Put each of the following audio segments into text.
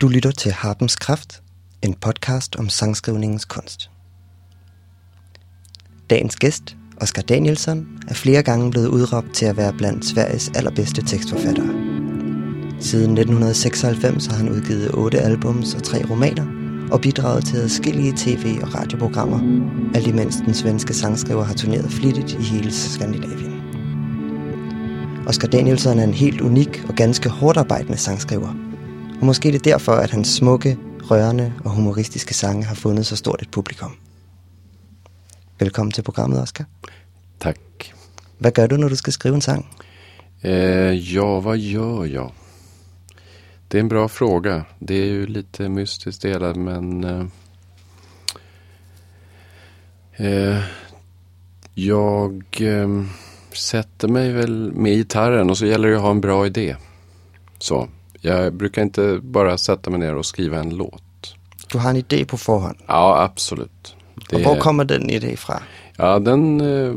Du lytter til Harpens Kraft, en podcast om sangskrivningens kunst. Dagens gæst, Oscar Danielsson, er flere gange blevet udråbt til at være blandt Sveriges allerbedste tekstforfattere. Siden 1996 har han udgivet otte albums og tre romaner, og bidraget til adskillige tv- og radioprogrammer, alt imens den svenske sangskriver har turneret flittigt i hele Skandinavien. Oscar Danielsson er en helt unik og ganske hårdt arbejdende sangskriver. Og måske er det derfor, at hans smukke, rørende og humoristiske sange har fundet så stort et publikum. Velkommen til programmet, Oscar. Tack. Hvad gør du, når du skal skrive en sang? Eh, ja, vad gör jag? Det är en bra fråga. Det är ju lite mystiskt delat men eh, eh, jag eh, sätter mig väl med gitarren och så gäller det att ha en bra idé. Så. Jag brukar inte bara sätta mig ner och skriva en låt. Du har en idé på forhånd. Ja, absolut. Det Og hvor är- kommer den idé fra? Ja, den... eh,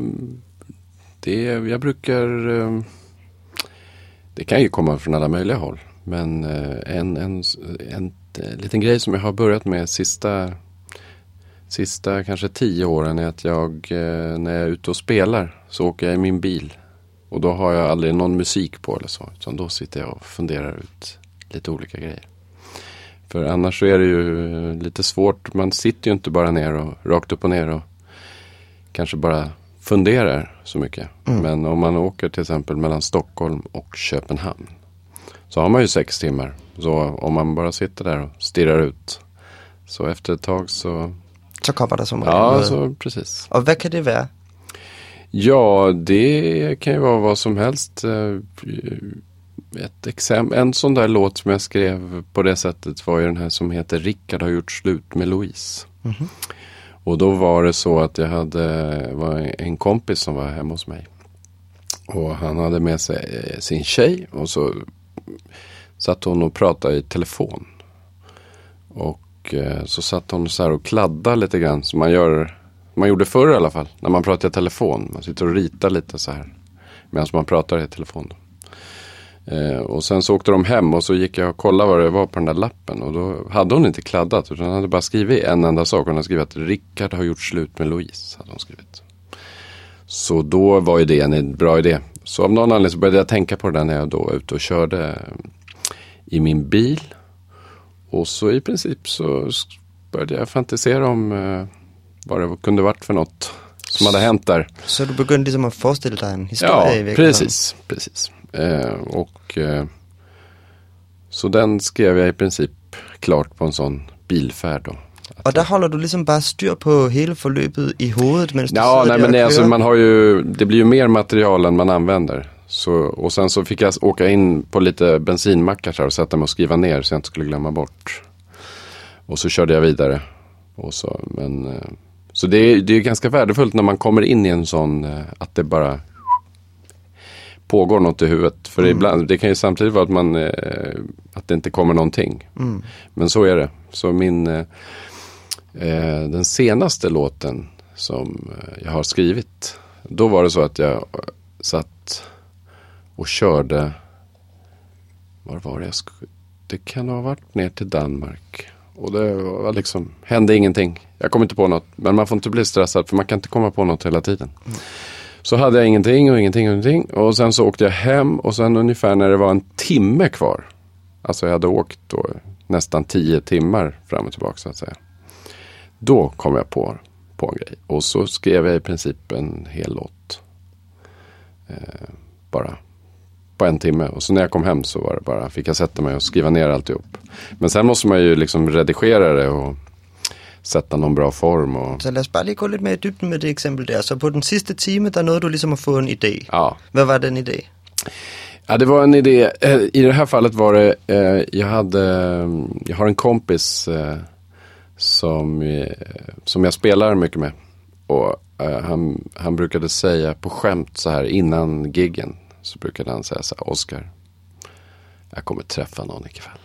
Det, jag brukar... eh, Det kan ju komma från alla möjliga håll. Men eh, en, en, en, eh, liten grej som jag har börjat med sista, sista kanske tio åren är att jag när jag är ute och spelar så åker jag i min bil. Och då har jag aldrig någon musik på eller så. Utan då sitter jag och funderar ut lite olika grejer. För annars så är det ju eh, lite svårt. Man sitter ju inte bara ner och rakt upp och ner och kanske bara funderar så mycket. Men om man åker till exempel mellan Stockholm och Köpenhamn. Så har man ju sex timmar. Så om man bara sitter där och stirrar ut. Så efter ett tag så, Så kommer der som regel ja så precis. Hvad kan det være? Ja, det kan ju vara vad som helst. Eh, Ett exempel, en sån där låt som jag skrev på det sättet var ju den här som heter Rickard har gjort slut med Louise. Och då var det så att jag hade var en kompis som var hemma hos mig. Och han hade med sig eh, sin tjej och så satt hon och pratade i telefon. Och eh, så satt hon så här och kladdade lite grann som man gör man gjorde förr i alla fall. När man pratar i telefon. Man sitter och ritar lite så här. Medan man pratar i telefon. Då. Eh, och sen så åkte de hem och så gick jag och kollade vad det var på den där lappen. Och då hade hon inte kladdat. Utan hon hade bara skrivit en enda sak. Hon hade skrivit att Rickard har gjort slut med Louise. Hade hon skrivit. Så då var ju det en bra idé. Så av någon anledning så började jag tänka på det där när jag då var ute och körde eh, i min bil. Och så i princip så började jag fantisera om eh, vad det kunde varit för något som hade hänt där. Så du begyndte ligesom at forestille dig en historie Ja, precis. precis. Eh, och eh, Så den skrev jag i princip klart på en sån bilfärd. Då. Og der holder du ligesom bare styr på hele forløbet i hovedet, mens du Ja, nej, men är alltså, man har ju, det blir ju mer material än man använder. Så, och sen så fick jag åka in på lite bensinmackar här och sätta mig och skriva ner så jag inte skulle glömma bort. Och så körde jag vidare. Och så, men, eh, så det, är, det är ganska värdefullt när man kommer in i en sån, eh, att det bara pågår något i huvudet. För ibland, det kan ju samtidigt vara att, man, eh, att det inte kommer någonting. Men så är det. Så min, eh, den senaste låten som jag har skrivit. Då var det så att jag satt och körde. Var var det jag skulle? Det kan ha varit ner till Danmark. Och det var liksom, hände ingenting. Jag kom inte på något. Men man får inte bli stressad för man kan inte komma på något hela tiden. Så hade jag ingenting och ingenting och ingenting. Och sen så åkte jag hem och sen ungefär när det var en timme kvar. Alltså jag hade åkt då nästan tio timmar fram och tillbaka så att säga. Då kom jag på, på en grej. Och så skrev jag i princip en hel låt. Eh, bara på en timme. Och så när jag kom hem så var det bara, fick jag sätta mig och skriva ner alltihop. Men sen måste man ju liksom redigera det och sätta någon bra form. Och, Så lad os bare lige gå lidt mere i dybden med det eksempel der. Så på den sidste time, der nåede du ligesom at få en idé. ja, Hvad var den idé? Ja, det var en idé. Eh, I det här fallet var det, eh, jag hade, jag har en kompis eh, som, eh, som jag spelar mycket med. Och eh, han, han brukade säga på skämt så här innan giggen. Så brukade han säga så här, Oscar, jag kommer träffa någon ikväll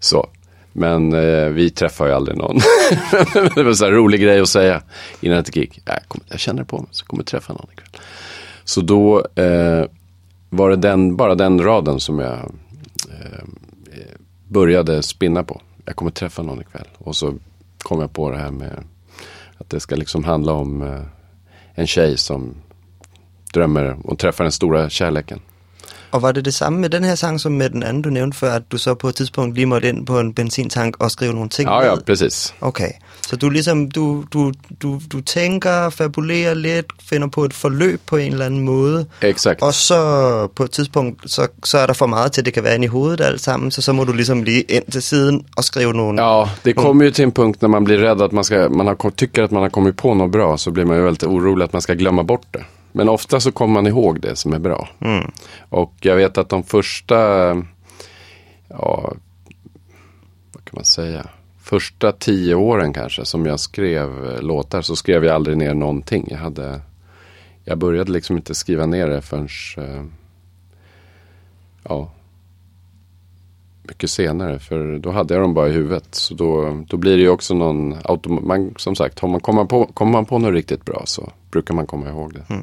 så. Men eh, vi träffar ju aldrig någon. det var en så här rolig grej att säga innan ett gig. Jag, kommer, jag känner på mig, så jag träffa någon ikväll. Så då eh, var det den, bara den raden som jag eh, eh, började spinna på. Jag kommer träffa någon ikväll. Och så kom jag på det här med att det ska liksom handla om eh, en tjej som drömmer och träffar den stora kärleken. Och var det detsamma med den här sång som med den andra du nämnde för att du så på ett tidspunkt lige måtte ind på en bensintank och skriva några ting Ja, ja, ned? precis. Okej, så du liksom, du, du, du, du tänker, fabulerar lite, finner på ett förløb på en eller annan måde. Exakt. Och så på ett tidspunkt, så, så är det för mycket till att det kan vara in i huvudet allesammans. Så så må du liksom bli in till sidan och skriva någon. Ja, det kommer ju till en punkt när man blir rädd att man, ska, man har, tycker att man har kommit på något bra. Så blir man ju väldigt orolig att man ska glömma bort det. Men ofta så kommer man ihåg det som är bra. Mm. Och jag vet att de första, ja, vad kan man säga, första tio åren kanske som jag skrev låtar så skrev jag aldrig ner någonting. Jag hade, jag började liksom inte skriva ner det förrän, eh, ja, mycket senare. För då hade jag dem bara i huvudet. Så då, då blir det ju också någon automat, som sagt, har man, kommer, man på, kommer man på något riktigt bra så brukar man komma ihåg det.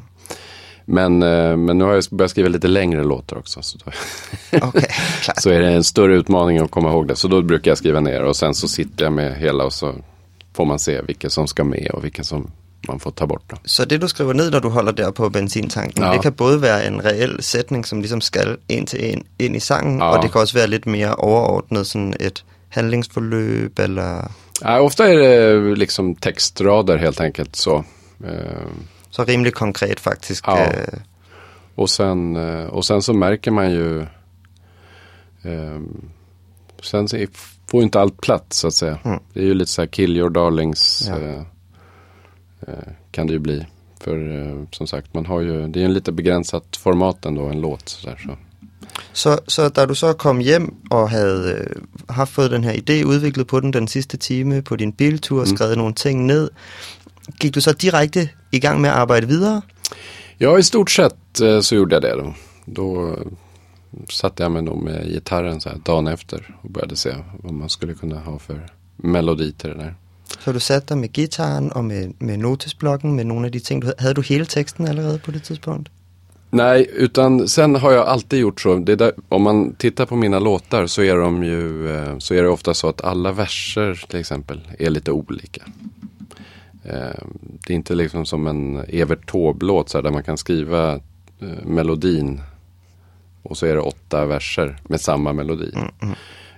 Men, eh, men nu har jag börjat skriva lite längre låtar också. Så, klart. så är det en större utmaning att komma ihåg det. Så då brukar jag skriva ner och sen så sitter jag med hela och så får man se vilka som ska med och vilka som man får ta bort. Då. Så det du skriver ned när du håller där på bensintanken, Ja. det kan både vara en reell sättning som liksom ska in till en in i sången Ja. och det kan också vara lite mer överordnat, sådan ett handlingsförløb eller Ja, ofta är det liksom textrader helt enkelt. så. Eh, så rimligt konkret faktiskt. Ja. eh, Och sen, eh, och sen så märker man ju eh, Sen får inte allt plats så att säga. Mm. Det är ju lite så här kill your darlings Ja. Eh, eh, Kan det ju bli. För eh, som sagt man har ju Det är en lite begränsat format ändå en låt. Så där, så. Så, så da du så kom hjem og havde øh, haft fået den her idé, udviklet på den den sidste time på din biltur og Mm. nogle ting ned, gik du så direkte i gang med at arbejde videre? Ja i stort sett eh, så gjorde jag det då. Då eh, satte jag mig nog med gitarren så här dagen efter. Och började se vad man skulle kunna ha för melodi till det där. Så du satte dig med gitaren og med, med notesblokken, med nogle af de ting, du havde. Havde du hele teksten allerede på det tidspunkt? Nej, utan sen har jag alltid gjort så. Där, om man tittar på mina låtar så är de ju eh, så är det ofta så att alla verser till exempel är lite olika. Eh, Det är inte liksom som en Evert Taube-låt där man kan skriva eh, melodin och så är det åtta verser med samma melodi.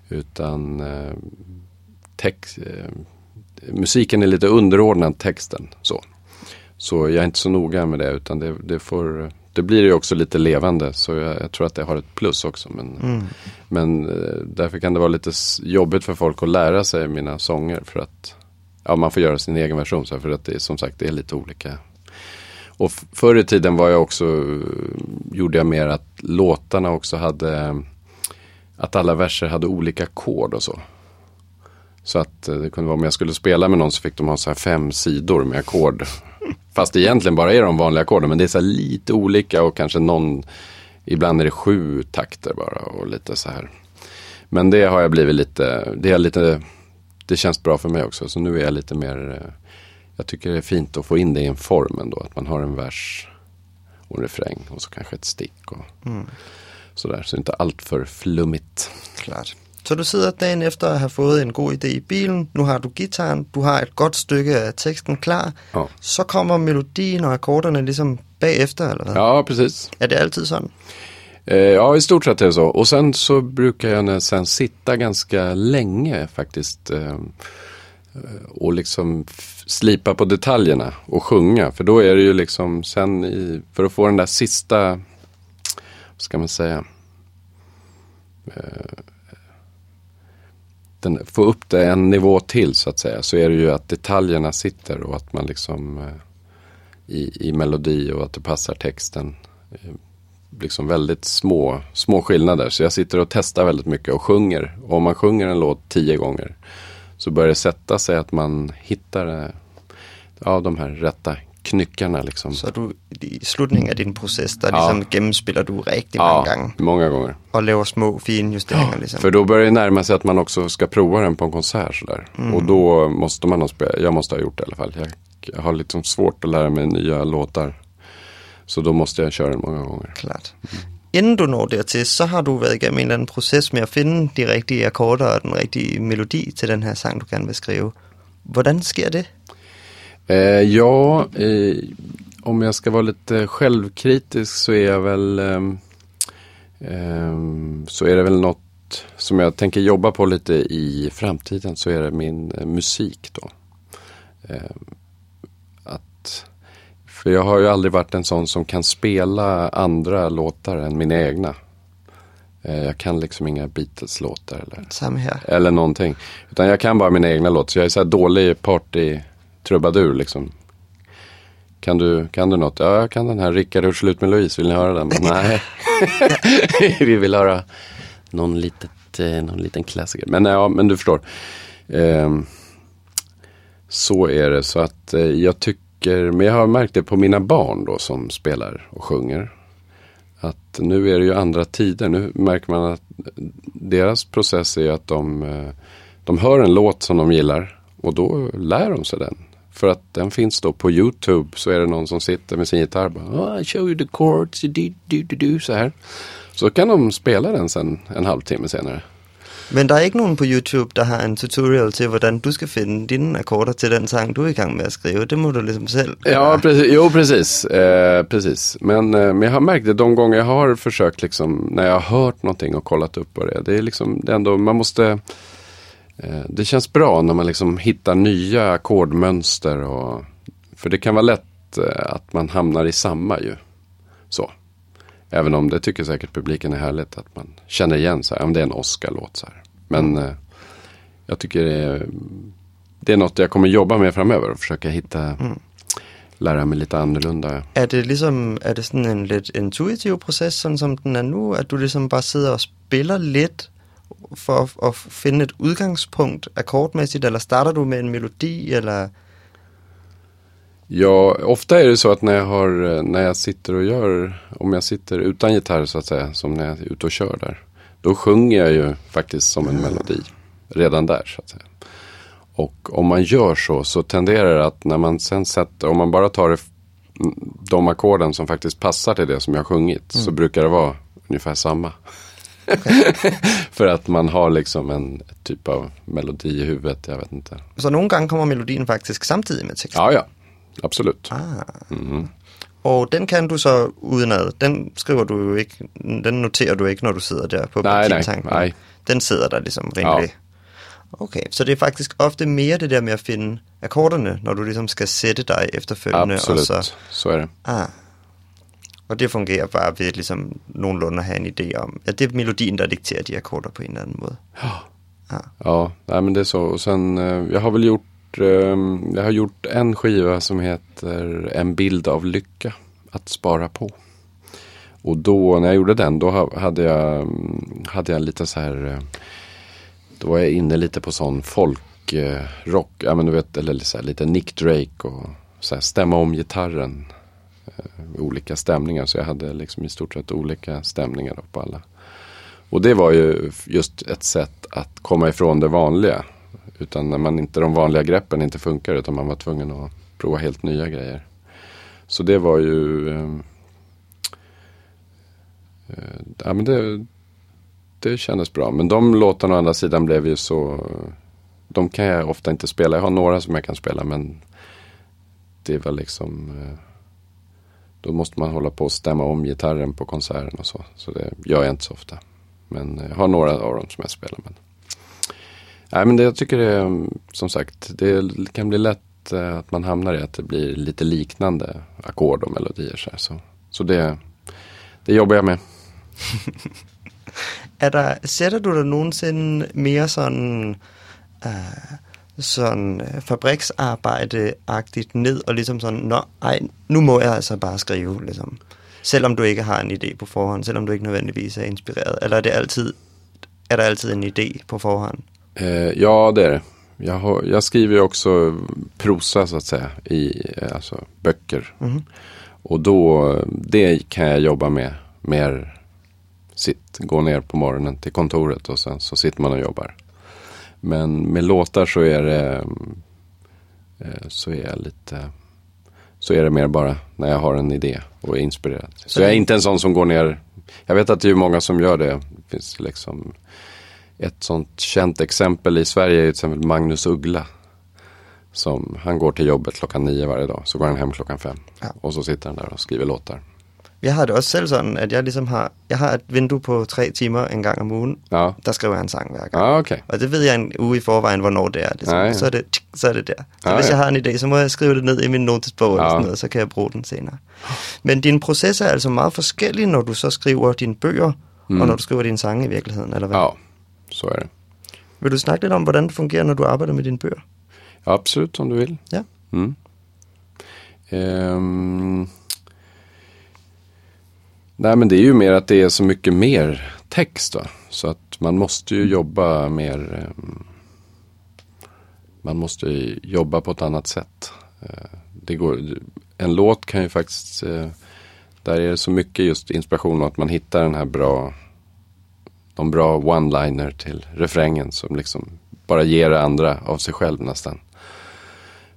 Utan eh, text, eh, musiken är lite underordnad texten. Så. Så jag är inte så noga med det utan det, det får det blir ju också lite levande så jag, jag tror att det har ett plus också. Men, men eh, därför kan det vara lite jobbigt för folk att lära sig mina sånger för att ja, man får göra sin egen version. Så för att det är som sagt det är lite olika. Och förr i tiden var jag också, gjorde jag mer att låtarna också hade, att alla verser hade olika ackord och så. Så att eh, det kunde vara om jag skulle spela med någon så fick de ha så här fem sidor med ackord. Fast egentligen bara är de vanliga ackorden men det är så lite olika och kanske någon, ibland är det sju takter bara och lite så här. Men det har jag blivit lite, det är lite, det känns bra för mig också. Så nu är jag lite mer, eh, jag tycker det är fint att få in det i en form ändå. Att man har en vers och en refräng och så kanske ett stick och sådär. Så inte allt för flummigt. Klart. Så du sidder dagen efter at have fået en god idé i bilen, nu har du gitaren, du har et godt stykke af teksten klar, Ja, så kommer melodien og akkorderne ligesom bagefter, eller hvad? ja precis. Er det altid sådan? Eh, ja, i stort sett är det så. Och sen så brukar jag sen sitta ganska länge faktiskt. Eh, och liksom slipa på detaljerna och sjunga. För då är det ju liksom sen i, för att få den där sista, vad ska man säga. Eh, den, få upp det en nivå till så att säga. Så är det ju att detaljerna sitter och att man liksom eh, i, i melodi och att det passar texten eh, liksom väldigt små, små skillnader. Så jag sitter och testar väldigt mycket och sjunger. Och om man sjunger en låt tio gånger så börjar det sätta sig att man hittar eh, ja, de här rätta knyckarna. Liksom. Så du i slutningen af din proces, der Ja. ligesom gennemspiller du rigtig ja, mange gange, många gånger. og laver små fine justeringer ligesom. För då börjar det närma sig att man också ska prova den på en konsert. Sådär. Och då måste man ha spelat, jag måste ha gjort det i alla fall. Jag, jag har liksom svårt att lära mig nya låtar. Så då måste jag köra den många gånger. Klart. innan du når dertil, så har du været igennem en eller anden proces med at finde de rigtige akkorder og den rigtige melodi til den her sang, du gerne vil skrive. Hvordan sker det? Eh, ja, eh, om jag ska vara lite självkritisk så är jag väl ehm, så är det väl något som jag tänker jobba på lite i framtiden så är det min eh, musik då. Ehm, att, för jag har ju aldrig varit en sån som kan spela andra låtar än mina egna. Eh, jag kan liksom inga Beatles-låtar eller, eller någonting. Utan jag kan bara mina egna låtar. Så jag är så här dålig Trubadur liksom. Kan du, kan du något? Ja, jag kan den här. Rickard hur slut med Louise. Vill ni höra den? Nej. Vi vill höra någon, litet, eh, någon liten klassiker. Men eh, ja, men du förstår. Um, så är det. Så att eh, jag tycker, men jag har märkt det på mina barn då som spelar och sjunger. Att nu är det ju andra tider. Nu märker man att deras process är att de, eh, de hör en låt som de gillar och då lär de sig den. För att den finns då på YouTube så är det någon som sitter med sin gitarr. Bara, oh, I show you the chords, du, du, du, du, så här. Så kan de spela den sen en halvtimme senare. Men der er ikke nogen på YouTube, der har en tutorial til, hvordan du skal finde dine akkorder til den sang, du er i gang med at skrive. Det må du liksom gøre. Ja, precis. Jo, precis. Eh, precis. Men, eh, men jag har märkt det de gånger jag har försökt, liksom, när jag har hört någonting och kollat upp på det. Det är liksom, det är ändå, man måste... Eh, det känns bra när man liksom hittar nya ackordmönster. Och, för det kan vara lätt eh, att man hamnar i samma ju. Så. Även om det tycker säkert publiken är härligt att man känner igen så här, om det är en Oscar-låt så här. Men eh, jag tycker det är, det är något jag kommer jobba med framöver och försöka hitta, lära mig lite annorlunda. Er det ligesom, er det en lidt intuitiv proces, sådan som den er nu, at du ligesom bare sidder og spiller lidt for at, at finde et udgangspunkt akkordmæssigt, eller starter du med en melodi, eller Ja, ofta är det så att när jag, har, eh, när jag sitter och gör, om jag sitter utan gitarr så att säga, som när jag är ute och kör där. Då sjunger jag ju faktiskt som en melodi. Redan där så att säga. Och om man gör så, så tenderar det att när man sen sätter, om man bara tar det, de ackorden som faktiskt passar till det som jag har sjungit. Så brukar det vara ungefär samma. För att man har liksom en typ av melodi i huvudet, jag vet inte. så nogle gange kommer melodien faktisk samtidig med teksten. Ja, ja, absolut. Ah. Mhm. Og den kan du så udenad. Den skriver du jo ikke, den noterer du ikke, når du sidder der på Nej, nej, nej. Den sidder der ligesom rimelig. Okay, så det er faktisk ofte mere det der med at finde akkorderne, når du ligesom skal sætte dig efterfølgende. Absolut, Og, så, så är det. ah. Og det fungerer bare ved ligesom nogenlunde at have en idé om, at det er melodien, der dikterer de akkorder på en eller anden måde. Ja, nej, men det är så. Och sen, eh, jag har väl gjort, eh, jag har gjort en skiva som heter En bild av lycka att spara på. Och då, när jag gjorde den, då ha- hade jag, mm, hade jag lite så här, eh, då var jag inne lite på sån folkrock, ja men du vet, eller så här, lite Nick Drake och så här, stämma om gitarren. Eh, olika stämningar, så jag hade liksom i stort sett olika stämningar på alla. Och det var ju just ett sätt att komma ifrån det vanliga. Utan när man inte, de vanliga greppen inte funkar utan man var tvungen att prova helt nya grejer. Så det var ju... Eh, eh, ja, men det, det kändes bra. Men de låtarna å andra sidan blev ju så... De kan jag ofta inte spela. Jag har några som jag kan spela men det var liksom... Eh, då måste man hålla på och stämma om gitarren på konserten och så. Så det gör jag inte så ofta. Men jag har några av dem som jag spelar. Men... Nej, men det, jag tycker det är, som sagt, det kan bli lätt eh, att man hamnar i att det blir lite liknande ackord och melodier. Så, så, så det, det jobbar jag med. är det, ser du dig någonsin mer sån, uh, sådan øh, fabriksarbejde-agtigt ned, og ligesom sådan, nå, ej, nu må jeg altså bare skrive, ligesom. Selvom du ikke har en idé på forhånd, selvom du ikke nødvendigvis er inspireret, eller er det altid, er der altid en idé på forhånd? Eh, ja, det är det. Jag, har, jag skriver också prosa så att säga i eh, alltså, böcker. Mhm. Och då, det kan jag jobba med mer sitt, gå ner på morgonen till kontoret och sen så sitter man och jobbar. Men med låtar så är det eh, så är jag lite så är det mer bara när jag har en idé och är inspirerad. Så, jag är inte en sån som går ner jag vet att det är många som gör det. Det finns liksom ett sånt känt exempel i Sverige är till exempel Magnus Uggla. Som, han går till jobbet klockan nio varje dag, så går han hem klockan fem. Ja. Och så sitter han där och skriver låtar. Jeg har det også selv sådan, at jeg ligesom har, jeg har et vindue på tre timer en gang om ugen. Ja, Der skriver jeg en sang hver gang. ja okej. Og det ved jeg en uge i forvejen, hvornår det er. Ligesom. Ja, ja. Så, er det, tsk, så er det der. Så Ja, hvis jeg har en idé, så må jeg skrive det ned i min notesbog eller Ja. sådan noget, så kan jeg bruge den senere. Men din proces er altså meget forskellig, når du så skriver dine bøger, mm. og når du skriver dine sange i virkeligheden, eller hvad? Ja, så är det. Vil du snakke lidt om, hvordan det fungerer, når du arbejder med dine bøger? Absolut om du vill. Ja. Mm. Ehm. Nej men det är ju mer att det är så mycket mer text va? Så att man måste ju jobba mer ehm, Man måste ju jobba på ett annat sätt. Eh, det går, en låt kan ju faktiskt eh, Där är det så mycket just inspiration och att man hittar den här bra De bra one-liner till refrängen som liksom bara ger det andra av sig själv nästan.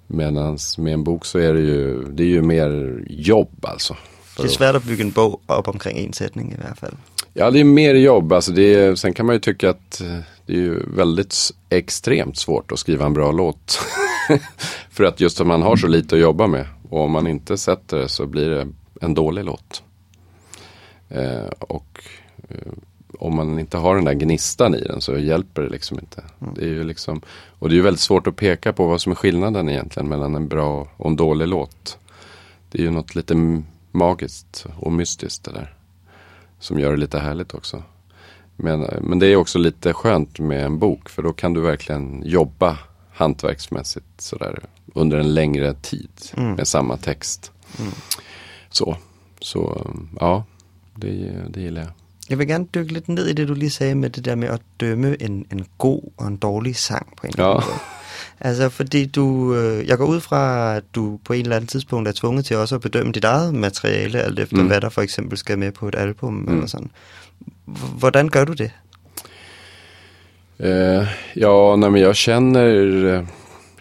Medan med en bok så är det ju, det är ju mer jobb alltså. Det er att- svært at bygge en bog op omkring en sætning i hvert fald. Ja, det är mer jobb. Alltså det är, sen kan man ju tycka att eh, det är ju väldigt extremt svårt att skriva en bra låt. För att just att man har så lite att jobba med. Och om man inte sätter det så blir det en dålig låt. Eh, och eh, om man inte har den där gnistan i den så hjälper det liksom inte. Det är ju liksom, och det är ju väldigt svårt att peka på vad som är skillnaden egentligen mellan en bra och en dålig låt. Det är ju något lite magiskt och mystiskt det där. Som gör det lite härligt också. Men, men det är också lite skönt med en bok för då kan du verkligen jobba hantverksmässigt sådär under en längre tid med samma text. Så, så ja, det, det gillar jag. Jeg vil gerne dykke lidt ned i det, du lige sagde med det der med at dømme en, en god og en dårlig sang på en eller anden Ja. måde. Altså fordi du, øh, jeg går ud fra, at du på en eller anden tidspunkt er tvunget til også at bedømme dit eget materiale, alt efter mm. hvad der for eksempel skal med på et album mm. eller sådan. Hvordan gør du det? Eh, ja, nej, men jag känner, eh,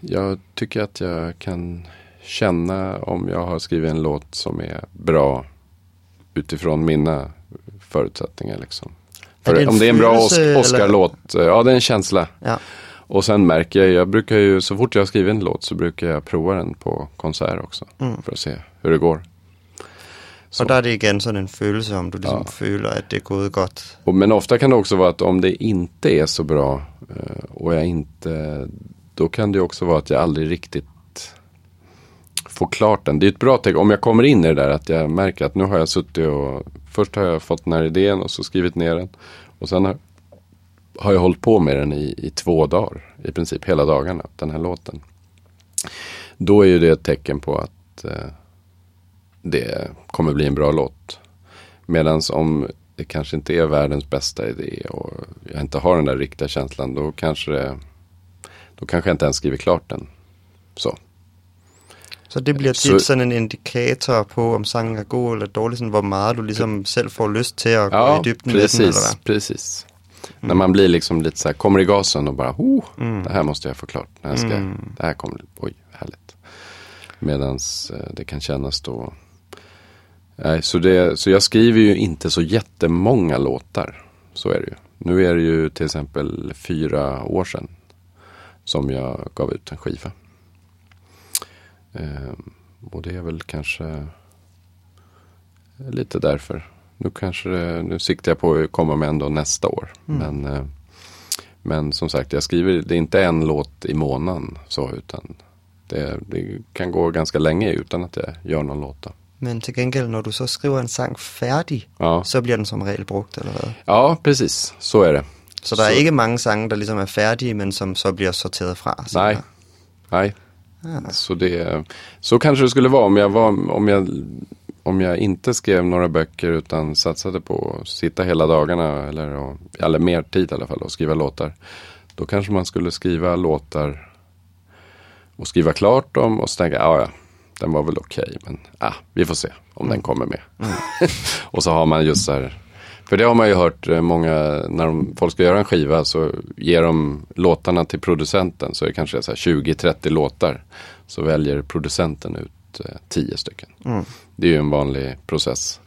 jag tycker att jag kan känna om jag har skrivit en låt som är bra utifrån mina förutsättningar. Liksom. Är det För en om det är en bra födelse, Os- eller? Oscar-låt, eh, ja det är en känsla. Ja. Och sen märker jag, jag brukar ju, så fort jag har skrivit en låt så brukar jag prova den på konsert också. Mm. För att se hur det går. Så. Og der er det igen sådan en følelse, om du ligesom Ja. ja. føler, at det gået godt. Och, men ofta kan det också vara att om det inte är så bra eh, och jag inte, då kan det också vara att jag aldrig riktigt Få klart den. Det är ett bra tecken. Om jag kommer in i det där att jag märker att nu har jag suttit och först har jag fått den här idén och så skrivit ner den. Och sen har, har jag hållit på med den i, i två dagar. I princip hela dagarna, den här låten. Då är ju det ett tecken på att eh, det kommer bli en bra låt. Medan om det kanske inte är världens bästa idé och jag inte har den där riktiga känslan. Då kanske, det, då kanske jag inte ens skriver klart den. Så. Så det bliver tit sådan en indikator på, om sangen er god eller dårlig, sådan hvor meget du ligesom selv får lyst til at gå Ja, i dybden med den, eller precis. hvad? precis. När man blir liksom lite så här, kommer i gasen och bara, oh, det här måste jag få klart. Det här, ska, det här kommer, oj, härligt. Medan det kan kännas då, nej, så, det, så jag skriver ju inte så jättemånga låtar. Så är det ju. Nu är det ju till exempel fyra år sedan som jag gav ut en skiva. Ehm, och det är väl kanske lite därför. Nu kanske det, nu siktar jag på att komma med ändå nästa år. Men, eh, men som sagt, jag skriver, det är inte en låt i månaden så utan det, det kan gå ganska länge utan att jag gör någon låt. Då. Men til gengæld, når du så skriver en sang færdig, Ja. så bliver den som regel brugt, eller hvad? ja, precis. Så är det. Så der er Så- ikke mange sange, der ligesom er færdige, men som så bliver sorteret fra. senere. Nej. Nej. Ah. Så, det, så kanske det skulle vara om jag, var, om, jag, om jag inte skrev några böcker utan satsade på att sitta hela dagarna eller, eller mer tid i alla fall och skriva låtar. Då kanske man skulle skriva låtar och skriva klart dem och så tänka, ja ja, den var väl okej men ah, vi får se om den kommer med. och så har man just så här, för det har man ju hört eh, många, när de, folk ska göra en skiva så ger de låtarna till producenten så är det kanske så här 20-30 låtar. Så väljer producenten ut eh, 10 stycken. Det är ju en vanlig process.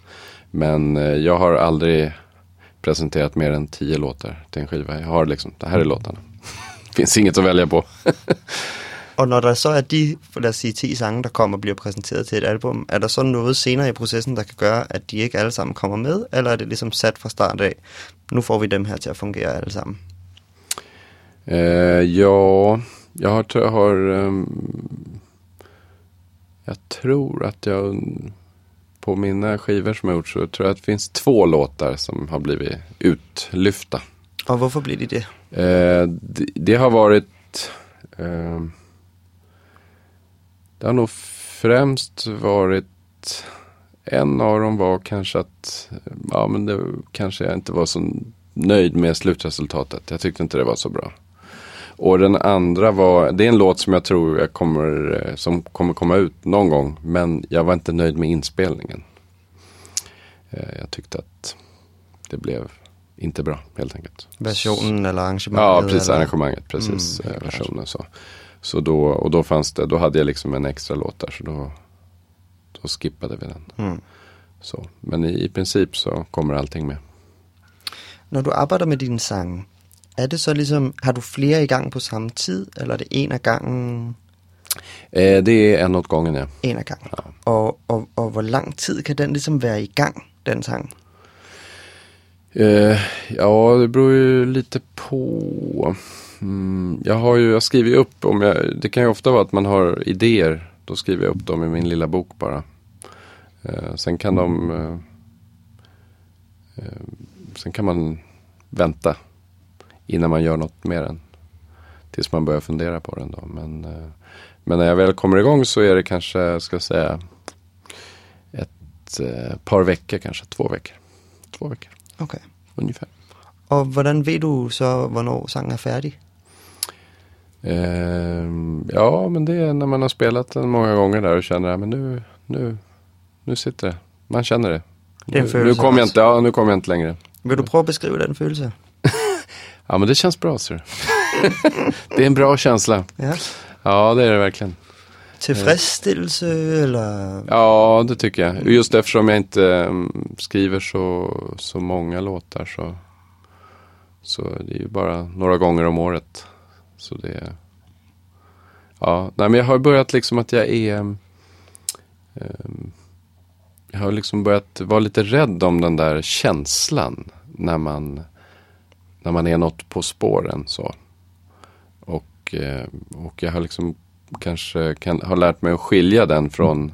Men eh, jag har aldrig presenterat mer än tio låtar till en skiva. Jag har liksom, det här är låtarna. Finns inget att välja på. Og når der så er de, lad os sige, 10 sange, der kommer og bliver præsenteret til et album, er der så noget senere i processen, der kan gøre, at de ikke alle sammen kommer med, eller er det ligesom sat fra start af, nu får vi dem her til at fungere alle sammen? Eh, ja, jag har, tror jag har ehm, jag tror att jag på mina skivor som jag gjort så tror jag att det finns två låtar som har blivit utlyfta. Og hvorfor blir de det? Eh, det, det har varit eh, Det har nog främst varit En av dem var kanske att Ja men det kanske jag inte var så nöjd med slutresultatet. Jag tyckte inte det var så bra. Och den andra var, det är en låt som jag tror jag kommer, som kommer komma ut någon gång. Men jag var inte nöjd med inspelningen. Eh, Jag tyckte att det blev inte bra helt enkelt. Versionen eller arrangemanget? Ja, precis. eller? Arrangemanget, precis. Mm, eh, versionen så. Så då, och då fanns det, då hade jag liksom en extra låt där. Så då, då skippade vi den. Mm. Så. Men i, i princip så kommer allting med. Når du arbejder med dine sange, er det så ligesom, har du flere i gang på samme tid, eller er det en af gangen, Eh, det är en åt gången ja. en af gangen? Og, og, og hvor lang tid kan den ligesom være i gang, den sang? Eh, ja, det beror ju lite på. Mm, jag har ju, jag skriver ju upp om jag, det kan ju ofta vara att man har idéer. Då skriver jag upp dem i min lilla bok bara. Eh, sen kan de, eh, eh sen kan man vänta innan man gör något med den. tills man börjar fundera på den då. Men, eh, men när jag väl kommer igång så är det kanske, ska jag säga, ett eh, par veckor kanske, två veckor. Två veckor Okay. ungefär. Og hvordan ved du så, hvornår sangen er færdig? Ehm, ja, men det är när man har spelat den många gånger där och känner att nu, nu, nu sitter det. Man känner det. Det är nu, nu kommer jag inte, ja, nu kommer jag inte längre. Vil du prøve at beskrive den følelse? Ja, men det känns bra, ser. Det är en bra känsla. Ja. Ja, det är det verkligen. Tillfredsställelse eller? Ja, det tycker jag. Just eftersom jag inte mm, skriver så, så många låtar så, så det är ju bara några gånger om året. Så det är... Ja, nej men jag har börjat liksom att jag är... um, jag har liksom börjat vara lite rädd om den där känslan när man, när man är något på spåren så. Och, eh, och jag har liksom kanske kan, har lärt mig att skilja den från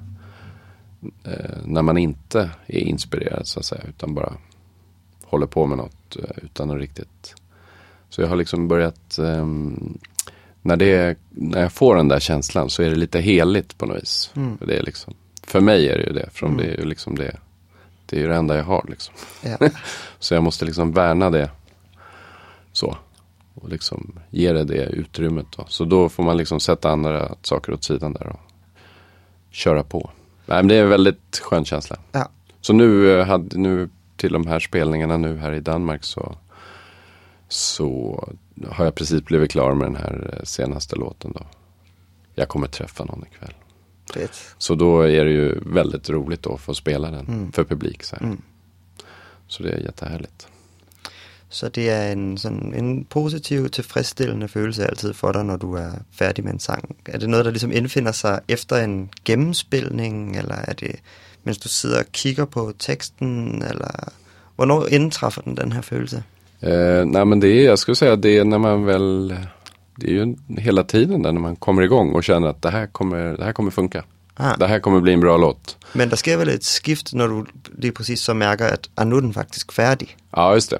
eh, när man inte är inspirerad så att säga. Utan bara håller på med något eh, utan att riktigt. Så jag har liksom börjat ehm, när, det, när jag får den där känslan så är det lite heligt på något vis. Mm. För, det är liksom, för mig är det ju det. För Mm. det är ju liksom det. Det är ju det enda jag har liksom. Ja. Så jag måste liksom värna det. Så. Och liksom ge det det utrymmet då. Så då får man liksom sätta andra saker åt sidan där och köra på. Nej men det är en väldigt skön känsla. Ja. Så nu, eh, hade, nu till de här spelningarna nu här i Danmark så, så har jag precis blivit klar med den här eh, senaste låten då. Jag kommer träffa någon ikväll. Fedt. Så då är det ju väldigt roligt då att få spela den Mm. för publik. Så, här. Mm. så det är jättehärligt. Så det er en, sådan, en positiv, tilfredsstillende følelse altid for dig, når du er færdig med en sang. Er det noget, der ligesom indfinder sig efter en gennemspilning, eller er det, mens du sidder og kigger på teksten, eller hvornår indtræffer den den her følelse? Eh, nej men det är, jag skulle säga det är när man väl, det är ju hela tiden där när man kommer igång och känner att det här kommer, det här kommer funka. Ah, Det här kommer bli en bra låt. men der sker vel et skift, når du lige præcis så mærker, at ah, nu er den faktisk færdig. Ja, just det.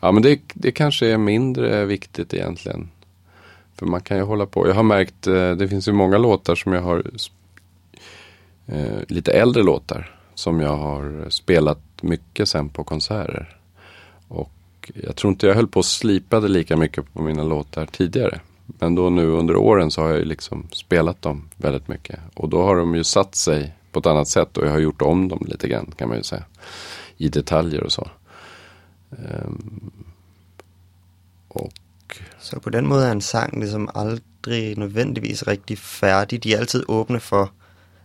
Ja, men det, det kanske är mindre viktigt egentligen. För man kan ju hålla på. Jag har märkt, eh, det finns ju många låtar som jag har, eh, lite äldre låtar. Som jag har spelat mycket sen på konserter. Och jag tror inte jag höll på och slipade lika mycket på mina låtar tidigare. Men då nu under åren så har jag ju liksom spelat dem väldigt mycket. Och då har de ju satt sig på ett annat sätt och jag har gjort om dem lite grann kan man ju säga. I detaljer och så. Och Så på den måde er en sang ligesom aldrig nødvendigvis rigtig færdig. De er altid åbne for,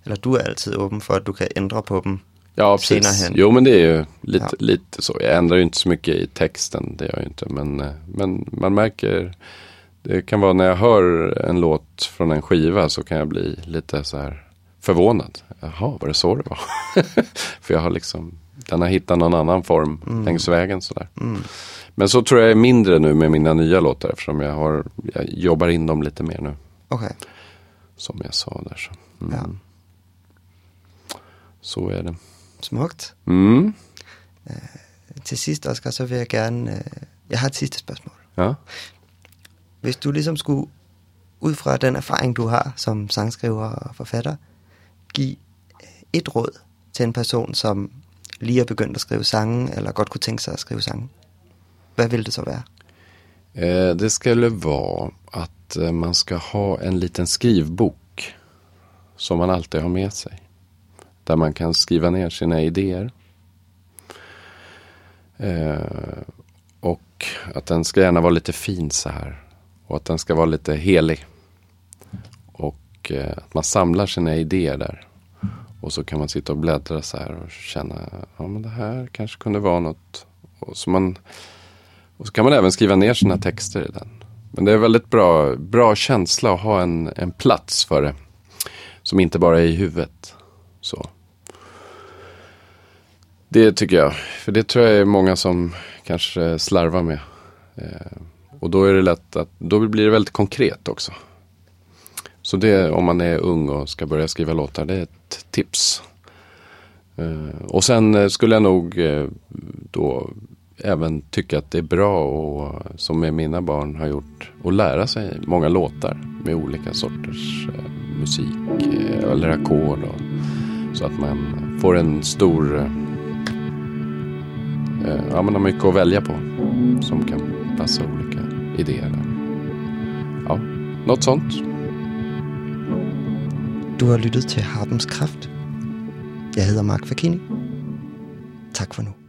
eller du er altid åben for, at du kan ændre på dem Ja, senare precis. hen. Jo, men det är ju lite, Ja. lite så. Jag ändrar ju inte så mycket i texten, det gör jag inte. Men, eh, men man märker, det kan vara när jag hör en låt från en skiva så kan jag bli lite så här förvånad. Jaha, var det så det var? För jag har liksom, den har hittat någon annan form längs vägen sådär. Mm. Men så tror jag är mindre nu med mina nya låtar eftersom jag, har, jag jobbar in dem lite mer nu. Okej. Som jag sa där. Så, mm. Ja. så är det. Smukt. Mm. Til sidst, Oscar, så vil jeg gerne... Øh, jeg har et sidste spørgsmål. Ja. Hvis du ligesom skulle, fra den erfaring, du har som sangskriver og forfatter, give øh, et råd til en person, som lige er begyndt at skrive sange, eller godt kunne tænke sig at skrive sange, hvad vil det så være? Eh, det skulle vara att eh, man ska ha en liten skrivbok som man alltid har med sig. Där man kan skriva ner sina idéer. Eh, och att den ska gärna vara lite fin så här. Och att den ska vara lite helig. Och eh, att man samlar sina idéer där. Och så kan man sitta och bläddra så här och känna, ja men det här kanske kunde vara något. Och så, man, och så kan man även skriva ner sina texter i den. Men det är väldigt bra, bra känsla att ha en, en plats för det. Som inte bara är i huvudet. Så. Det tycker jag. För det tror jag är många som kanske slarvar med. Eh, och då är det lätt att, då blir det väldigt konkret också. Så det, om man är ung och ska börja skriva låtar, det är ett tips. Eh, och sen eh, skulle jag nog eh, då även tycka att det är bra och som med mina barn har gjort att lära sig många låtar med olika sorters musik eller ackord. Så att man får en stor, ja man har mycket att välja på som kan passa olika idéer. Ja, något sånt. Du har lyttet til Harpens Kraft. Jeg hedder Mark Fakini. Tak for nu.